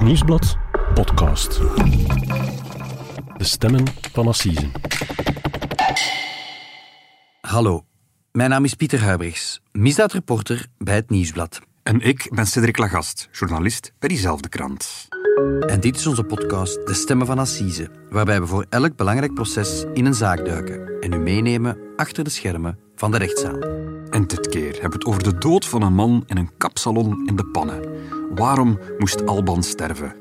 Het Nieuwsblad podcast. De stemmen van Assise. Hallo, mijn naam is Pieter Huibrechts, misdaadreporter bij het Nieuwsblad. En ik ben Cedric Lagast, journalist bij diezelfde krant. En dit is onze podcast De Stemmen van Assise, waarbij we voor elk belangrijk proces in een zaak duiken en u meenemen achter de schermen van de rechtszaal. En dit keer hebben we het over de dood van een man in een kapsalon in de pannen. Waarom moest Alban sterven?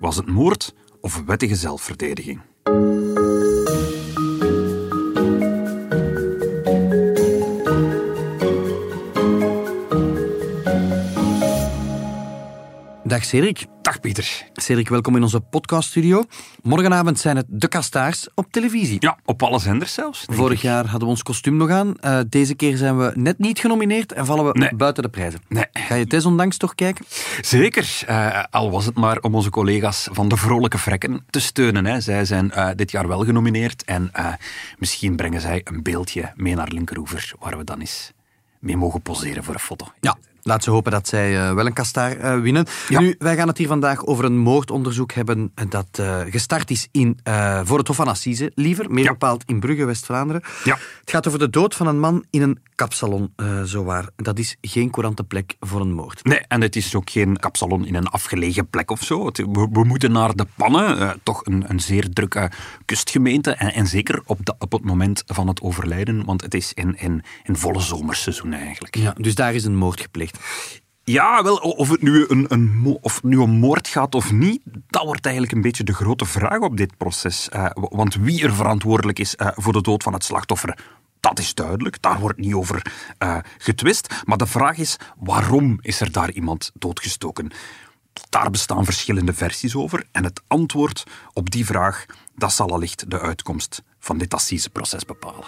Was het moord of wettige zelfverdediging? Dag Cedric. Dag Pieter. Cedric, welkom in onze podcaststudio. Morgenavond zijn het De Kastaars op televisie. Ja, op alle zenders zelfs. Vorig ik. jaar hadden we ons kostuum nog aan. Eh, deze keer zijn we net niet genomineerd en vallen we Nee. buiten de prijzen. Nee. Ga je desondanks toch kijken? Zeker, eh, al was het maar om onze collega's van de Vrolijke Vrekken te steunen. Hè. Zij zijn eh, dit jaar wel genomineerd en misschien brengen zij een beeldje mee naar Linkeroever, waar we dan eens mee mogen poseren voor een foto. Ja. Laat ze hopen dat zij eh, wel een kastaar eh, winnen. Ja. Nu, wij gaan het hier vandaag over een moordonderzoek hebben dat eh, gestart is in, voor het Hof van Assise, liever, meer Ja. bepaald in Brugge, West-Vlaanderen. Ja. Het gaat over de dood van een man in een kapsalon, eh zowaar. Dat is geen courante plek voor een moord. Nee, en het is ook geen kapsalon in een afgelegen plek of zo. Het- we, we moeten naar de pannen, eh, toch een, een zeer drukke kustgemeente. En, en zeker op, de, op het moment van het overlijden, want het is in, in, in volle zomerseizoen eigenlijk. Ja, dus daar is een moord gepleegd. Ja, wel, of het, nu een, een, of nu om moord gaat of niet, dat wordt eigenlijk een beetje de grote vraag op dit proces. Eh, want wie er verantwoordelijk is voor de dood van het slachtoffer, dat is duidelijk. Daar wordt niet over eh, getwist. Maar de vraag is, waarom is er daar iemand doodgestoken? Daar bestaan verschillende versies over. En het antwoord op die vraag, dat zal allicht de uitkomst van dit assiseproces bepalen.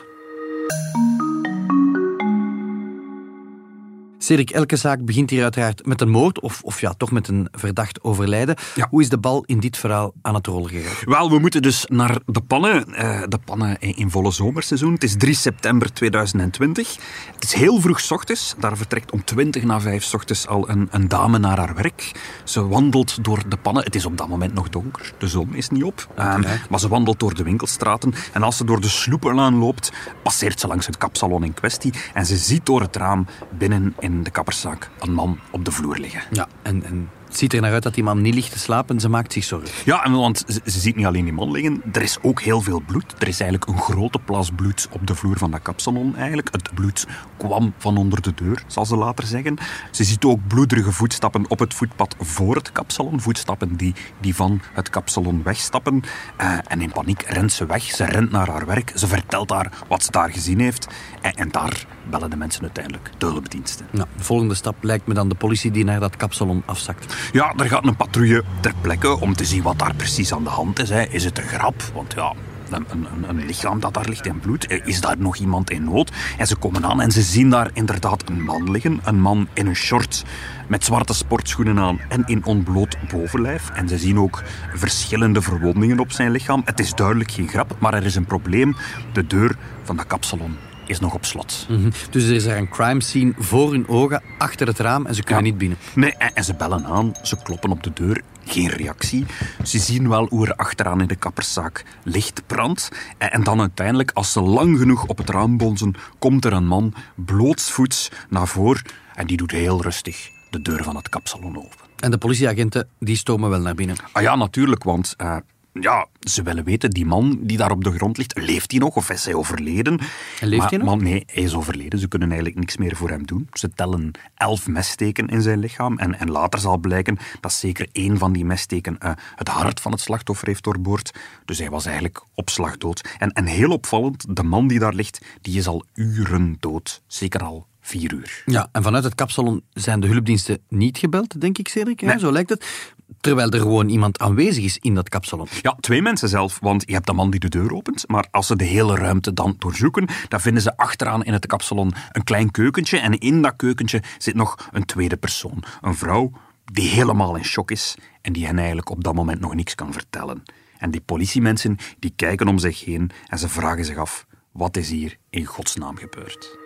Cedric, elke zaak begint hier uiteraard met een moord, of, of ja, toch met een verdacht overlijden. Ja. Hoe is de bal in dit verhaal aan het rollen gegaan? Wel, we moeten dus naar de pannen. eh, de pannen in, volle zomerseizoen. Het is 3 september 2020. Het is heel vroeg ochtends. Daar vertrekt om 20 na 5 's ochtends al een, een dame naar haar werk. Ze wandelt door de pannen. Het is op dat moment nog donker. De zon is niet op. Ehm, maar ze wandelt door de winkelstraten. En als ze door de sloepenlaan loopt, passeert ze langs het kapsalon in kwestie. En ze ziet door het raam binnen in de kapperszaak een man op de vloer liggen. Ja, en, en het ziet er naar uit dat die man niet ligt te slapen. Ze maakt zich zorgen. Ja, en want ze, ze ziet niet alleen die man liggen, er is ook heel veel bloed. Er is eigenlijk een grote plas bloed op de vloer van dat kapsalon eigenlijk. Het bloed kwam van onder de deur, zal ze later zeggen. Ze ziet ook bloederige voetstappen op het voetpad voor het kapsalon. Voetstappen die, die van het kapsalon wegstappen. Eh, en in paniek rent ze weg. Ze rent naar haar werk. Ze vertelt haar wat ze daar gezien heeft. En, en daar bellen de mensen uiteindelijk de hulpdiensten. Nou, de volgende stap lijkt me dan de politie die naar dat kapsalon afzakt. Ja, er gaat een patrouille ter plekke om te zien wat daar precies aan de hand is. Hè. Is het een grap? Want ja, een, een, een lichaam dat daar ligt in bloed. Eh, Is daar nog iemand in nood? En ze komen aan en ze zien daar inderdaad een man liggen. Een man in een short met zwarte sportschoenen aan en in ontbloot bovenlijf. En ze zien ook verschillende verwondingen op zijn lichaam. Het is duidelijk geen grap, maar er is een probleem. De deur van dat kapsalon is nog op slot. Mhm. Dus er is er een crime scene voor hun ogen, achter het raam, en ze kunnen Ja. niet binnen. Nee, en, en ze bellen aan, ze kloppen op de deur, geen reactie. Ze zien wel hoe er achteraan in de kapperszaak licht brandt. En, en dan uiteindelijk, als ze lang genoeg op het raam bonzen, komt er een man blootsvoets naar voren en die doet heel rustig de deur van het kapsalon open. En de politieagenten, die stomen wel naar binnen. Ah ja, natuurlijk, want eh, ja, ze willen weten, die man die daar op de grond ligt, leeft hij nog of is hij overleden? En leeft maar, hij nog? Maar nee, hij is overleden. Ze kunnen eigenlijk niks meer voor hem doen. Ze tellen elf messteken in zijn lichaam. En, en later zal blijken dat zeker één van die messteken eh, het hart van het slachtoffer heeft doorboord. Dus hij was eigenlijk op slag dood. En, en heel opvallend, de man die daar ligt, die is al uren dood. Zeker al vier uur. Ja, en vanuit het kapsalon zijn de hulpdiensten niet gebeld, denk ik, Cedric. Nee. Zo lijkt het. Terwijl er gewoon iemand aanwezig is in dat kapsalon. Ja, twee mensen zelf, want je hebt de man die de deur opent, maar als ze de hele ruimte dan doorzoeken, dan vinden ze achteraan in het kapsalon een klein keukentje en in dat keukentje zit nog een tweede persoon. Een vrouw die helemaal in shock is en die hen eigenlijk op dat moment nog niks kan vertellen. En die politiemensen die kijken om zich heen en ze vragen zich af, wat is hier in godsnaam gebeurd?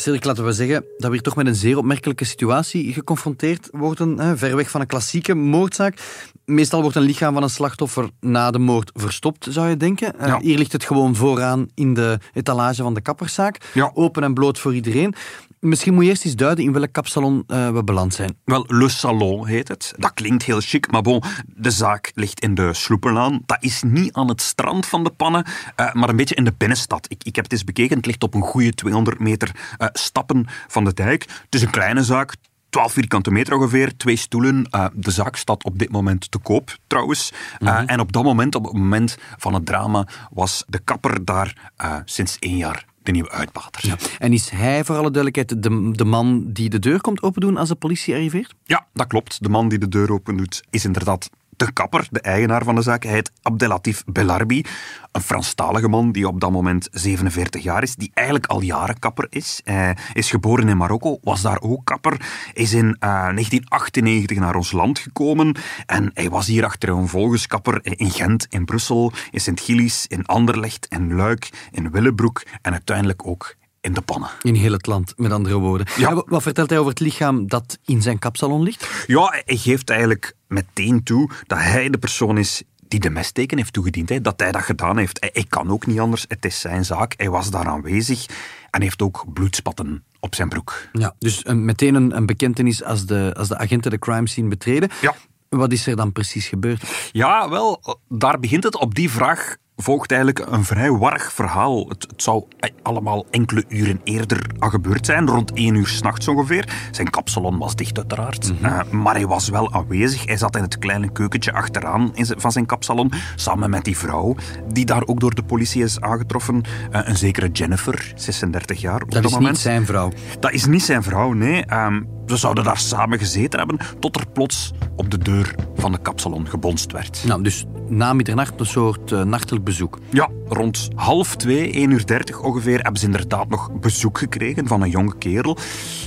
Cedric, laten we zeggen dat we hier toch met een zeer opmerkelijke situatie geconfronteerd worden. Hè, ver weg van een klassieke moordzaak. Meestal wordt een lichaam van een slachtoffer na de moord verstopt, zou je denken. Uh, Hier ligt het gewoon vooraan in de etalage van de kapperszaak. Ja. Open en bloot voor iedereen. Misschien moet je eerst eens duiden in welk kapsalon uh, we beland zijn. Wel, Le Salon heet het. Dat klinkt heel chic, maar bon, de zaak ligt in de Sloepenlaan. Dat is niet aan het strand van de pannen, uh, maar een beetje in de binnenstad. Ik, ik heb het eens bekeken, het ligt op een goede 200 meter uh, stappen van de dijk. Het is een kleine zaak, 12 vierkante meter ongeveer, twee stoelen. Uh, de zaak staat op dit moment te koop, trouwens. Uh, mm -hmm. En op dat moment, op het moment van het drama, was de kapper daar uh, sinds één jaar de nieuwe uitbater. Ja. En is hij, voor alle duidelijkheid, de, de man die de deur komt opendoen als de politie arriveert? Ja, dat klopt. De man die de deur opendoet is inderdaad de kapper, de eigenaar van de zaak. Heet Abdelatif Belarbi, een Franstalige man die op dat moment 47 jaar is, die eigenlijk al jaren kapper is. Hij is geboren in Marokko, was daar ook kapper, is in uh, 1998 naar ons land gekomen en hij was hier achtereenvolgens kapper in Gent, in Brussel, in Sint-Gilles, in Anderlecht, in Luik, in Willebroek en uiteindelijk ook in de pannen. In heel het land, met andere woorden. Ja. Wat vertelt hij over het lichaam dat in zijn kapsalon ligt? Ja, hij geeft eigenlijk meteen toe dat hij de persoon is die de mesteken heeft toegediend. Hè, dat hij dat gedaan heeft. Hij, hij kan ook niet anders. Het is zijn zaak. Hij was daar aanwezig en heeft ook bloedspatten op zijn broek. Ja, dus een, meteen een, een bekentenis als de, als de agenten de crime scene betreden. Ja. Wat is er dan precies gebeurd? Ja, wel, daar begint het. Op die vraag volgt eigenlijk een vrij warrig verhaal. Het, het, zou allemaal enkele uren eerder gebeurd zijn, rond één uur s'nachts ongeveer. Zijn kapsalon was dicht uiteraard, mm -hmm. uh, maar hij was wel aanwezig. Hij zat in het kleine keukentje achteraan in van zijn kapsalon, samen met die vrouw, die daar ook door de politie is aangetroffen. Uh, een zekere Jennifer, 36 jaar. Op dat, dat is moment. niet zijn vrouw. Dat is niet zijn vrouw, nee. Um, ze zouden daar samen gezeten hebben, tot er plots op de deur van de kapsalon gebonst werd. Nou, dus na middernacht een soort uh, nachtelijk bezoek. Ja, rond half twee, 1 uur 30 ongeveer, hebben ze inderdaad nog bezoek gekregen van een jonge kerel.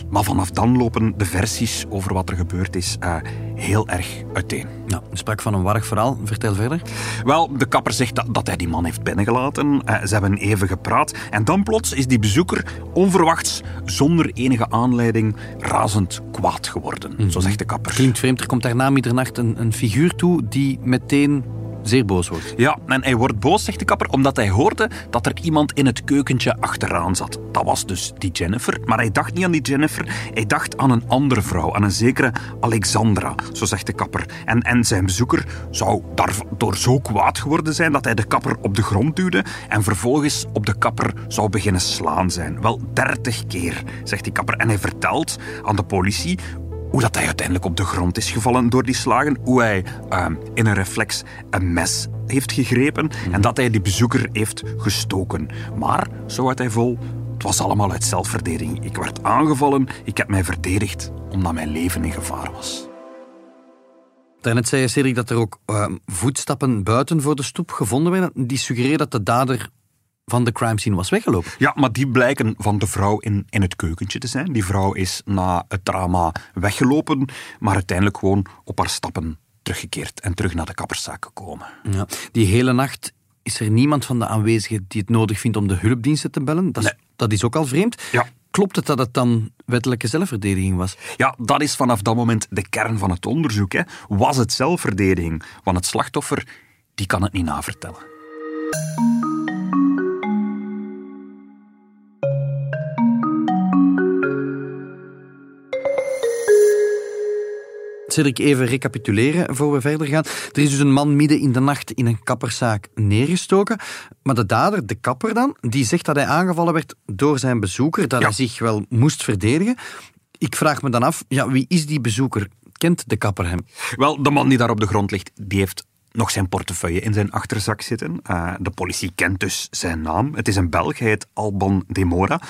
Maar vanaf dan lopen de versies over wat er gebeurd is uh, heel erg uiteen. Nou, je sprak van een warrig verhaal. Vertel verder. Wel, de kapper zegt dat, dat hij die man heeft binnengelaten. Uh, ze hebben even gepraat. En dan plots is die bezoeker onverwachts, zonder enige aanleiding, razend kwaad geworden. Mm -hmm. Zo zegt de kapper. Klinkt vreemd. Er komt daar na middernacht een, een figuur toe die meteen zeer boos wordt. Ja, en hij wordt boos, zegt de kapper, omdat hij hoorde dat er iemand in het keukentje achteraan zat. Dat was dus die Jennifer. Maar hij dacht niet aan die Jennifer, hij dacht aan een andere vrouw, aan een zekere Alexandra, zo zegt de kapper. En, en zijn bezoeker zou daardoor zo kwaad geworden zijn dat hij de kapper op de grond duwde en vervolgens op de kapper zou beginnen slaan zijn. Wel dertig keer, zegt die kapper. En hij vertelt aan de politie hoe dat hij uiteindelijk op de grond is gevallen door die slagen, hoe hij uh, in een reflex een mes heeft gegrepen en dat hij die bezoeker heeft gestoken. Maar, zo had hij vol, het was allemaal uit zelfverdediging. Ik werd aangevallen, ik heb mij verdedigd omdat mijn leven in gevaar was. Daarnet zei je, Cedric, dat er ook uh, voetstappen buiten voor de stoep gevonden werden. Die suggereren dat de dader van de crime scene was weggelopen. Ja, maar die blijken van de vrouw in, in het keukentje te zijn. Die vrouw is na het drama weggelopen, maar uiteindelijk gewoon op haar stappen teruggekeerd en terug naar de kapperszaak gekomen. Ja, die hele nacht is er niemand van de aanwezigen die het nodig vindt om de hulpdiensten te bellen. Dat is, nee. dat is ook al vreemd. Ja. Klopt het dat het dan wettelijke zelfverdediging was? Ja, dat is vanaf dat moment de kern van het onderzoek. Hè. Was het zelfverdediging? Want het slachtoffer, die kan het niet navertellen. Cedric, even recapituleren voor we verder gaan. Er is dus een man midden in de nacht in een kapperszaak neergestoken. Maar de dader, de kapper dan, die zegt dat hij aangevallen werd door zijn bezoeker, dat Ja. hij zich wel moest verdedigen. Ik vraag me dan af, ja, wie is die bezoeker? Kent de kapper hem? Wel, de man die daar op de grond ligt, die heeft nog zijn portefeuille in zijn achterzak zitten. Uh, de politie kent dus zijn naam. Het is een Belg, hij heet Alban Demora.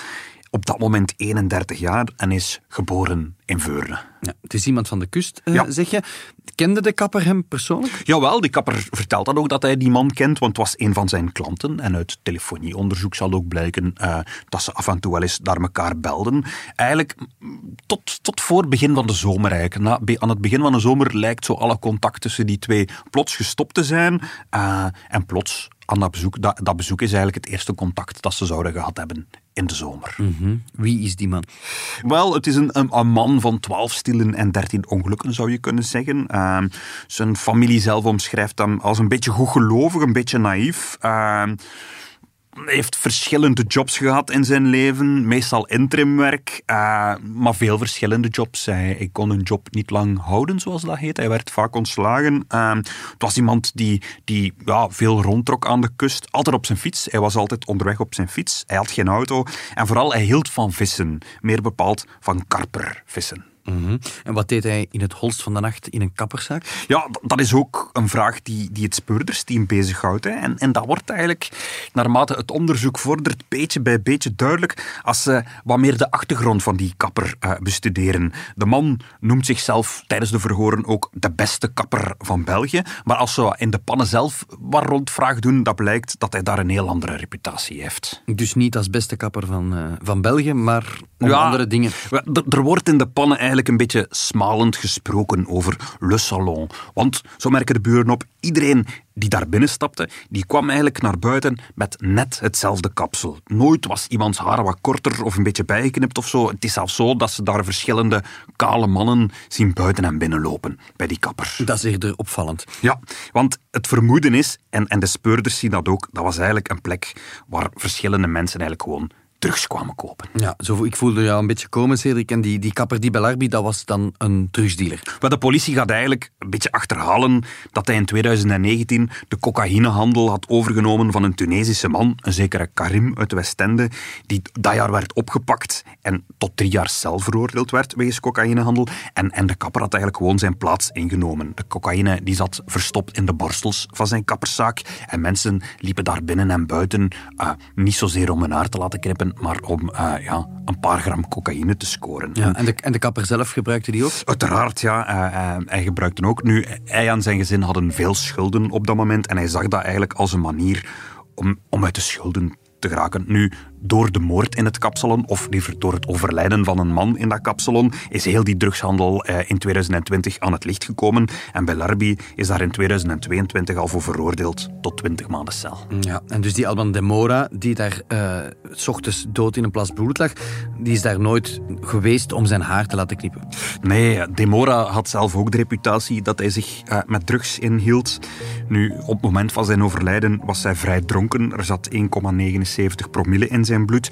Op dat moment 31 jaar en is geboren in Veurne. Ja, het is iemand van de kust, eh, Ja. zeg je. Kende de kapper hem persoonlijk? Jawel, die kapper vertelt dat ook dat hij die man kent, want het was een van zijn klanten. En uit telefonieonderzoek zal ook blijken eh, dat ze af en toe wel eens naar elkaar belden. Eigenlijk tot, tot voor het begin van de zomer eigenlijk. Na, aan het begin van de zomer lijkt zo alle contact tussen die twee plots gestopt te zijn. Eh, en plots aan dat bezoek. Dat, dat bezoek is eigenlijk het eerste contact dat ze zouden gehad hebben in de zomer. Mhm. Wie is die man? Wel, het is een, een, een man van 12 stilen en 13 ongelukken, zou je kunnen zeggen. Ehm, zijn familie zelf omschrijft hem als een beetje goedgelovig, een beetje naïef. Ehm, heeft verschillende jobs gehad in zijn leven, meestal interimwerk, uh, maar veel verschillende jobs. Hij, kon een job niet lang houden, zoals dat heet. Hij werd vaak ontslagen. Uh, het was iemand die, die ja, veel rondtrok aan de kust, altijd op zijn fiets. Hij was altijd onderweg op zijn fiets. Hij had geen auto en vooral hij hield van vissen, meer bepaald van karpervissen. Mhm. En wat deed hij in het holst van de nacht in een kapperszaak? Ja, dat is ook een vraag die, die het speurdersteam bezighoudt. Hè. En, en dat wordt eigenlijk, naarmate het onderzoek vordert, beetje bij beetje duidelijk als ze wat meer de achtergrond van die kapper uh, bestuderen. De man noemt zichzelf tijdens de verhoren ook de beste kapper van België. Maar als ze in de pannen zelf wat rondvraag doen, dat blijkt dat hij daar een heel andere reputatie heeft. Dus niet als beste kapper van, uh, van België, maar om ja, andere dingen. Er wordt in de pannen eigenlijk een beetje smalend gesproken over Le Salon. Want, zo merken de buren op, iedereen die daar binnen stapte, die kwam eigenlijk naar buiten met net hetzelfde kapsel. Nooit was iemands haar wat korter of een beetje bijgeknipt of zo. Het is zelfs zo dat ze daar verschillende kale mannen zien buiten en binnenlopen bij die kapper. Dat is eerder opvallend. Ja, want het vermoeden is, en, en de speurders zien dat ook, dat was eigenlijk een plek waar verschillende mensen eigenlijk gewoon drugs kwamen kopen. Ja, zo, ik voelde jou een beetje komen, Cedric. En die, die kapper die Belarbi, dat was dan een drugsdealer. Maar de politie gaat eigenlijk een beetje achterhalen dat hij in 2019 de cocaïnehandel had overgenomen van een Tunesische man, een zekere Karim uit Westende, die dat jaar werd opgepakt en tot drie jaar cel veroordeeld werd wegens cocaïnehandel. En, en de kapper had eigenlijk gewoon zijn plaats ingenomen. De cocaïne die zat verstopt in de borstels van zijn kapperszaak. En mensen liepen daar binnen en buiten, uh, niet zozeer om hun haar te laten knippen, maar om uh, ja, een paar gram cocaïne te scoren. Ja, en, de, en de kapper zelf gebruikte die ook? Uiteraard, ja. Uh, uh, hij gebruikte ook. Nu, hij en zijn gezin hadden veel schulden op dat moment en hij zag dat eigenlijk als een manier om, om uit de schulden te geraken. Nu, door de moord in het kapsalon, of liever door het overlijden van een man in dat kapsalon, is heel die drugshandel eh, in 2020 aan het licht gekomen. En Belarbi is daar in 2022 al voor veroordeeld tot 20 maanden cel. Ja, en dus die Alban de Mora, die daar uh, s ochtends dood in een plas bloed lag, die is daar nooit geweest om zijn haar te laten knippen? Nee, de Mora had zelf ook de reputatie dat hij zich uh, met drugs inhield. Nu, op het moment van zijn overlijden was hij vrij dronken. Er zat 1,79 promille in zijn bloed.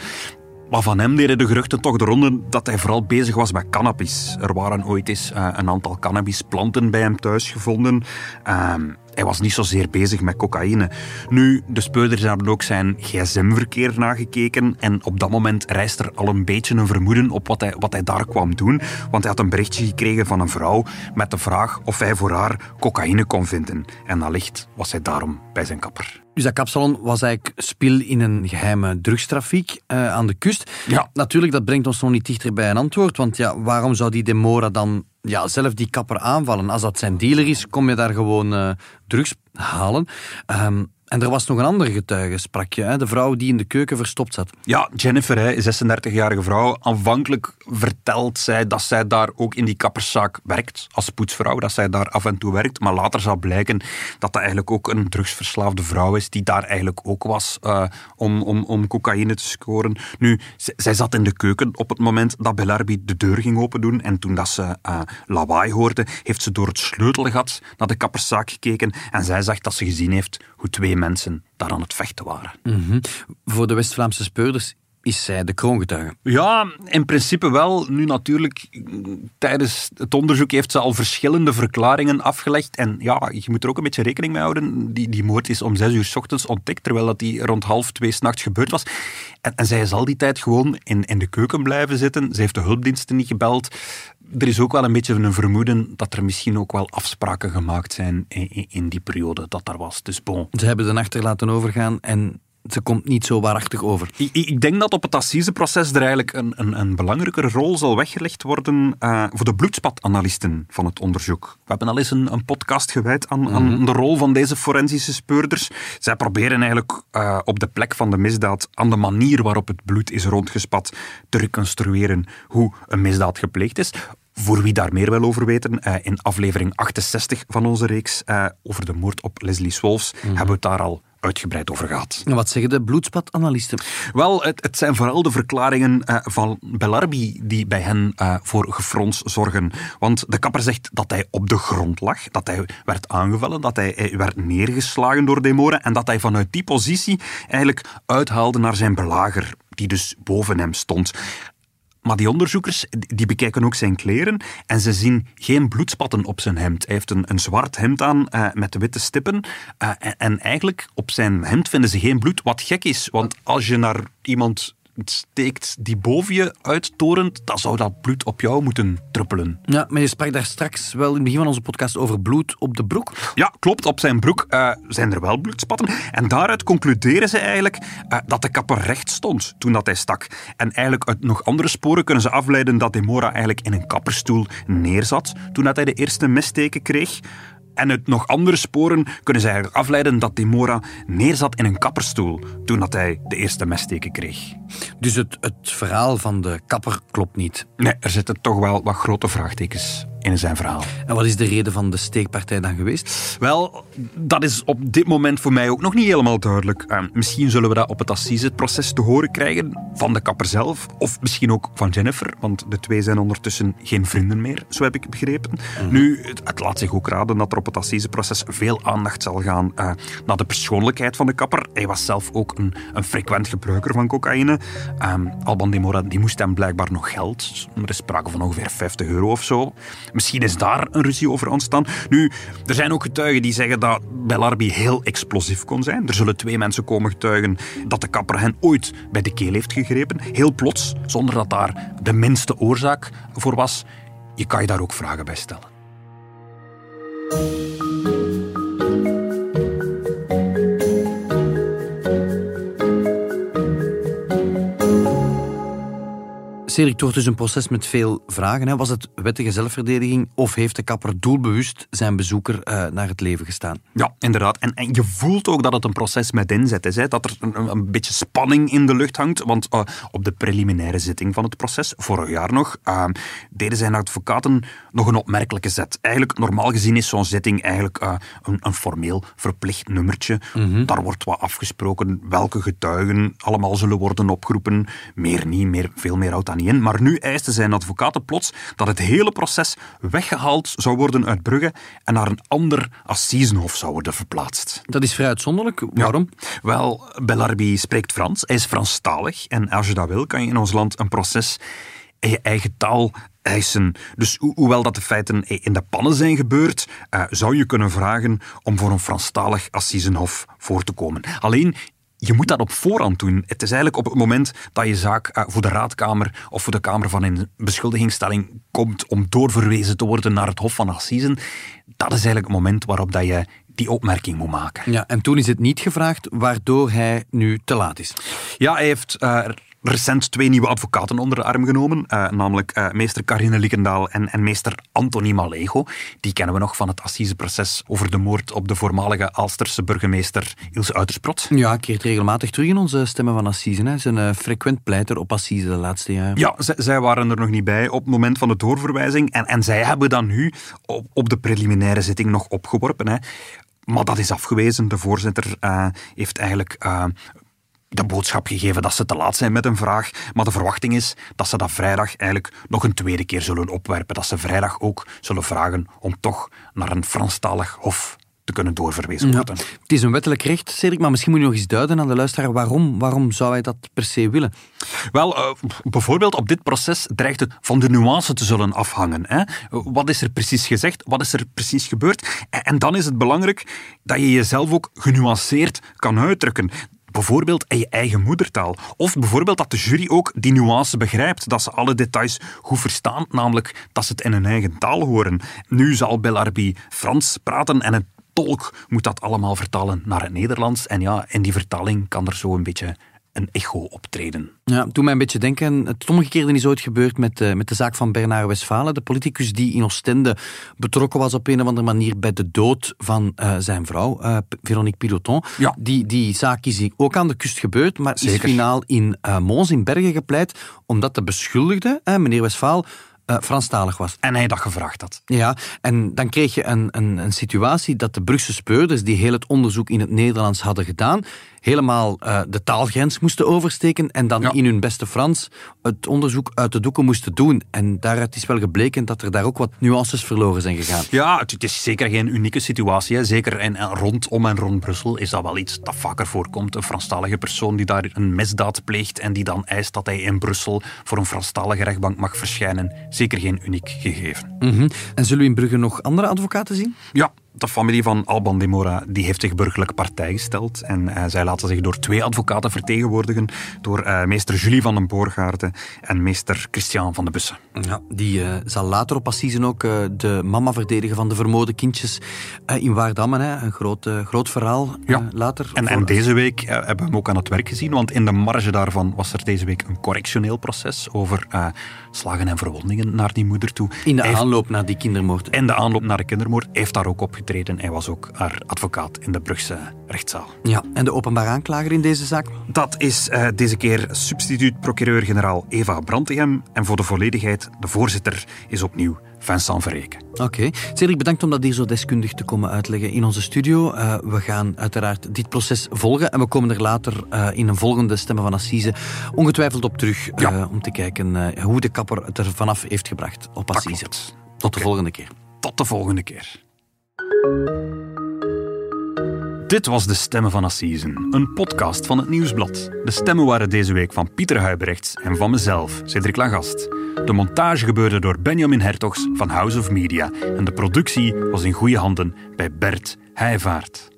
Maar van hem deden de geruchten toch de ronde dat hij vooral bezig was met cannabis. Er waren ooit eens uh, een aantal cannabisplanten bij hem thuis gevonden. Uh, hij was niet zozeer bezig met cocaïne. Nu, de speurders hebben ook zijn gsm-verkeer nagekeken en op dat moment rijst er al een beetje een vermoeden op wat hij, wat hij daar kwam doen. Want hij had een berichtje gekregen van een vrouw met de vraag of hij voor haar cocaïne kon vinden. En allicht was hij daarom bij zijn kapper. Dus dat kapsalon was eigenlijk spil in een geheime drugstrafiek uh, aan de kust. Ja. Natuurlijk, dat brengt ons nog niet dichter bij een antwoord. Want ja, waarom zou die Demora dan ja, zelf die kapper aanvallen? Als dat zijn dealer is, kom je daar gewoon uh, drugs halen. Um, en er was nog een andere getuige, sprak je, hè? de vrouw die in de keuken verstopt zat. Ja, Jennifer, hè, 36-jarige vrouw. Aanvankelijk vertelt zij dat zij daar ook in die kapperszaak werkt, als poetsvrouw, dat zij daar af en toe werkt. Maar later zal blijken dat dat eigenlijk ook een drugsverslaafde vrouw is, die daar eigenlijk ook was uh, om, om, om cocaïne te scoren. Nu, zij zat in de keuken op het moment dat Belarbi de deur ging open doen. En toen dat ze uh, lawaai hoorde, heeft ze door het sleutelgat naar de kapperszaak gekeken. En zij zag dat ze gezien heeft hoe twee mensen daar aan het vechten waren. -hmm. Voor de West-Vlaamse speurders is zij de kroongetuige? Ja, in principe wel. Nu natuurlijk, tijdens het onderzoek heeft ze al verschillende verklaringen afgelegd. En ja, je moet er ook een beetje rekening mee houden. Die, die moord is om zes uur s ochtends ontdekt, terwijl dat die rond half twee s'nachts gebeurd was. En, en zij is al die tijd gewoon in, in de keuken blijven zitten. Ze heeft de hulpdiensten niet gebeld er is ook wel een beetje een vermoeden dat er misschien ook wel afspraken gemaakt zijn in, in die periode dat daar was. Dus bon. Ze hebben de nacht er laten overgaan en ze komt niet zo waarachtig over. Ik, ik, denk dat op het assiseproces er eigenlijk een, een, een belangrijkere rol zal weggelegd worden uh, voor de bloedspatanalisten van het onderzoek. We hebben al eens een, een podcast gewijd aan, aan, de rol van deze forensische speurders. Zij proberen eigenlijk uh, op de plek van de misdaad, aan de manier waarop het bloed is rondgespat, te reconstrueren hoe een misdaad gepleegd is. Voor wie daar meer wil over weten, uh, in aflevering 68 van onze reeks over de moord op Leslie Swolfs mm-hmm. hebben we het daar al uitgebreid over gaat. En wat zeggen de bloedspatanalysten? Wel, het, het zijn vooral de verklaringen uh, van Bellarbi die bij hen uh, voor gefrons zorgen. Want de kapper zegt dat hij op de grond lag, dat hij werd aangevallen, dat hij, hij werd neergeslagen door Demora en dat hij vanuit die positie eigenlijk uithaalde naar zijn belager die dus boven hem stond. Maar die onderzoekers die bekijken ook zijn kleren en ze zien geen bloedspatten op zijn hemd. Hij heeft een, een zwart hemd aan uh, met witte stippen. Uh, en, en, eigenlijk op zijn hemd vinden ze geen bloed, wat gek is. Want als je naar iemand steekt die boven je uittorent, dan zou dat bloed op jou moeten druppelen. Ja, maar je sprak daar straks wel in het begin van onze podcast over bloed op de broek. Ja, klopt. Op zijn broek uh, zijn er wel bloedspatten. En daaruit concluderen ze eigenlijk uh, dat de kapper recht stond toen dat hij stak. En eigenlijk uit nog andere sporen kunnen ze afleiden dat Demora eigenlijk in een kapperstoel neerzat toen dat hij de eerste messteken kreeg. En uit nog andere sporen kunnen ze eigenlijk afleiden dat Demora neerzat in een kapperstoel toen dat hij de eerste messteken kreeg. Dus het, het verhaal van de kapper klopt niet? Nee, er zitten toch wel wat grote vraagtekens in zijn verhaal. En wat is de reden van de steekpartij dan geweest? Wel, dat is op dit moment voor mij ook nog niet helemaal duidelijk. Uh, misschien zullen we dat op het assiseproces te horen krijgen van de kapper zelf, of misschien ook van Jennifer, want de twee zijn ondertussen geen vrienden meer, zo heb ik begrepen. Mm. Nu, het, het, laat zich ook raden dat er op het assiseproces veel aandacht zal gaan uh, naar de persoonlijkheid van de kapper. Hij was zelf ook een, een frequent gebruiker van cocaïne. Um, Alban de Mora die moest hem blijkbaar nog geld. Er is sprake van ongeveer 50 euro of zo. Misschien is daar een ruzie over ontstaan. Nu, er zijn ook getuigen die zeggen dat Bellarbi heel explosief kon zijn. Er zullen twee mensen komen getuigen dat de kapper hen ooit bij de keel heeft gegrepen. Heel plots, zonder dat daar de minste oorzaak voor was. Je kan je daar ook vragen bij stellen. Cedric, het wordt dus een proces met veel vragen. Hè. Was het wettige zelfverdediging of heeft de kapper doelbewust zijn bezoeker uh, naar het leven gestaan? Ja, inderdaad. En, en, je voelt ook dat het een proces met inzet is. Hè. Dat er een, een beetje spanning in de lucht hangt. Want uh, op de preliminaire zitting van het proces, vorig jaar nog, uh, deden zijn advocaten nog een opmerkelijke zet. Eigenlijk, normaal gezien is zo'n zitting eigenlijk een, een, formeel verplicht nummertje. Mm -hmm. Daar wordt wat afgesproken welke getuigen allemaal zullen worden opgeroepen. Meer niet, meer, veel meer houdt dat niet in. Maar nu eisten zijn advocaten plots dat het hele proces weggehaald zou worden uit Brugge en naar een ander assisenhof zou worden verplaatst. Dat is vrij uitzonderlijk. Waarom? Ja. Wel, Bellarbi spreekt Frans. Hij is Franstalig. En als je dat wil, kan je in ons land een proces in je eigen taal eisen. Dus ho hoewel dat de feiten in de pannen zijn gebeurd, uh, zou je kunnen vragen om voor een Franstalig assisenhof voor te komen. Alleen, je moet dat op voorhand doen. Het is eigenlijk op het moment dat je zaak uh, voor de raadkamer of voor de Kamer van een beschuldigingsstelling komt om doorverwezen te worden naar het Hof van Assisen. Dat is eigenlijk het moment waarop dat je die opmerking moet maken. Ja, en toen is het niet gevraagd, waardoor hij nu te laat is. Ja, hij heeft uh, recent twee nieuwe advocaten onder de arm genomen. Uh, namelijk uh, meester Karine Likkendaal en, en meester Anthony Malego. Die kennen we nog van het assiseproces over de moord op de voormalige Alsterse burgemeester Ilse Uitersprot. Ja, keert regelmatig terug in onze stemmen van Assise. Hij is een uh, frequent pleiter op Assise de laatste jaren. Ja, zij waren er nog niet bij op het moment van de doorverwijzing. En, en zij hebben dan nu op, op de preliminaire zitting nog opgeworpen. Hè. Maar dat is afgewezen. De voorzitter uh, heeft eigenlijk uh, de boodschap gegeven dat ze te laat zijn met een vraag. Maar de verwachting is dat ze dat vrijdag eigenlijk nog een tweede keer zullen opwerpen. Dat ze vrijdag ook zullen vragen om toch naar een Franstalig hof te kunnen doorverwezen worden. Ja, het is een wettelijk recht, Cedric, maar misschien moet je nog eens duiden aan de luisteraar waarom, waarom zou hij dat per se willen? Wel, uh, bijvoorbeeld op dit proces dreigt het van de nuance te zullen afhangen. Hè? Wat is er precies gezegd? Wat is er precies gebeurd? En, en dan is het belangrijk dat je jezelf ook genuanceerd kan uitdrukken bijvoorbeeld in je eigen moedertaal. Of bijvoorbeeld dat de jury ook die nuance begrijpt, dat ze alle details goed verstaan, namelijk dat ze het in hun eigen taal horen. Nu zal Bellarbi Frans praten en een tolk moet dat allemaal vertalen naar het Nederlands. En ja, in die vertaling kan er zo een beetje een echo optreden. Ja, doe mij een beetje denken. Het omgekeerde is ooit gebeurd met, de, met de zaak van Bernard Westphalen, de politicus die in Oostende betrokken was op een of andere manier bij de dood van uh, zijn vrouw, uh, Veronique Piloton. Ja. Die, die zaak is ook aan de kust gebeurd, maar Zeker. is finaal in Mons in Bergen gepleit, omdat de beschuldigde, meneer Westphal, uh, Franstalig was. En hij dat gevraagd had. Ja, en dan kreeg je een, een, een situatie dat de Brugse speurders, die heel het onderzoek in het Nederlands hadden gedaan, helemaal uh, de taalgrens moesten oversteken en dan ja. in hun beste Frans het onderzoek uit de doeken moesten doen. En daaruit is wel gebleken dat er daar ook wat nuances verloren zijn gegaan. Ja, het is zeker geen unieke situatie. Hè. Zeker en, en rondom en rond Brussel is dat wel iets dat vaker voorkomt. Een Franstalige persoon die daar een misdaad pleegt en die dan eist dat hij in Brussel voor een Franstalige rechtbank mag verschijnen. Zeker geen uniek gegeven. Mm -hmm. En zullen we in Brugge nog andere advocaten zien? Ja, de familie van Alban de Mora die heeft zich burgerlijk partij gesteld. En uh, zij laten zich door twee advocaten vertegenwoordigen. Door uh, meester Julie van den Boorgaarden en meester Christian van de Bussen. Ja, die uh, zal later op Assisen ook de mama verdedigen van de vermoorde kindjes in Waardammen. Hè. Een groot, groot verhaal ja. later. En, en deze week hebben we hem ook aan het werk gezien. Want in de marge daarvan was er deze week een correctioneel proces over slagen en verwondingen naar die moeder toe. In de aanloop naar die kindermoord. In de aanloop naar de kindermoord heeft daar ook op hij was ook haar advocaat in de Brugse rechtszaal. Ja, en de openbaar aanklager in deze zaak? Dat is uh, deze keer substituut-procureur-generaal Eva Brantegem. En voor de volledigheid, de voorzitter is opnieuw Vincent Verreken. Oké. Okay. Cedric, bedankt om dat hier zo deskundig te komen uitleggen in onze studio. Uh, we gaan uiteraard dit proces volgen en we komen er later uh, in een volgende Stemmen van Assise ongetwijfeld op terug ja. om te kijken hoe de kapper het er vanaf heeft gebracht op Assise. Tot okay. de volgende keer. Tot de volgende keer. Dit was De Stemmen van Assisen, een podcast van het Nieuwsblad. De stemmen waren deze week van Pieter Huibrechts en van mezelf, Cedric Lagast. De montage gebeurde door Benjamin Hertogs van House of Media en de productie was in goede handen bij Bert Heijvaart.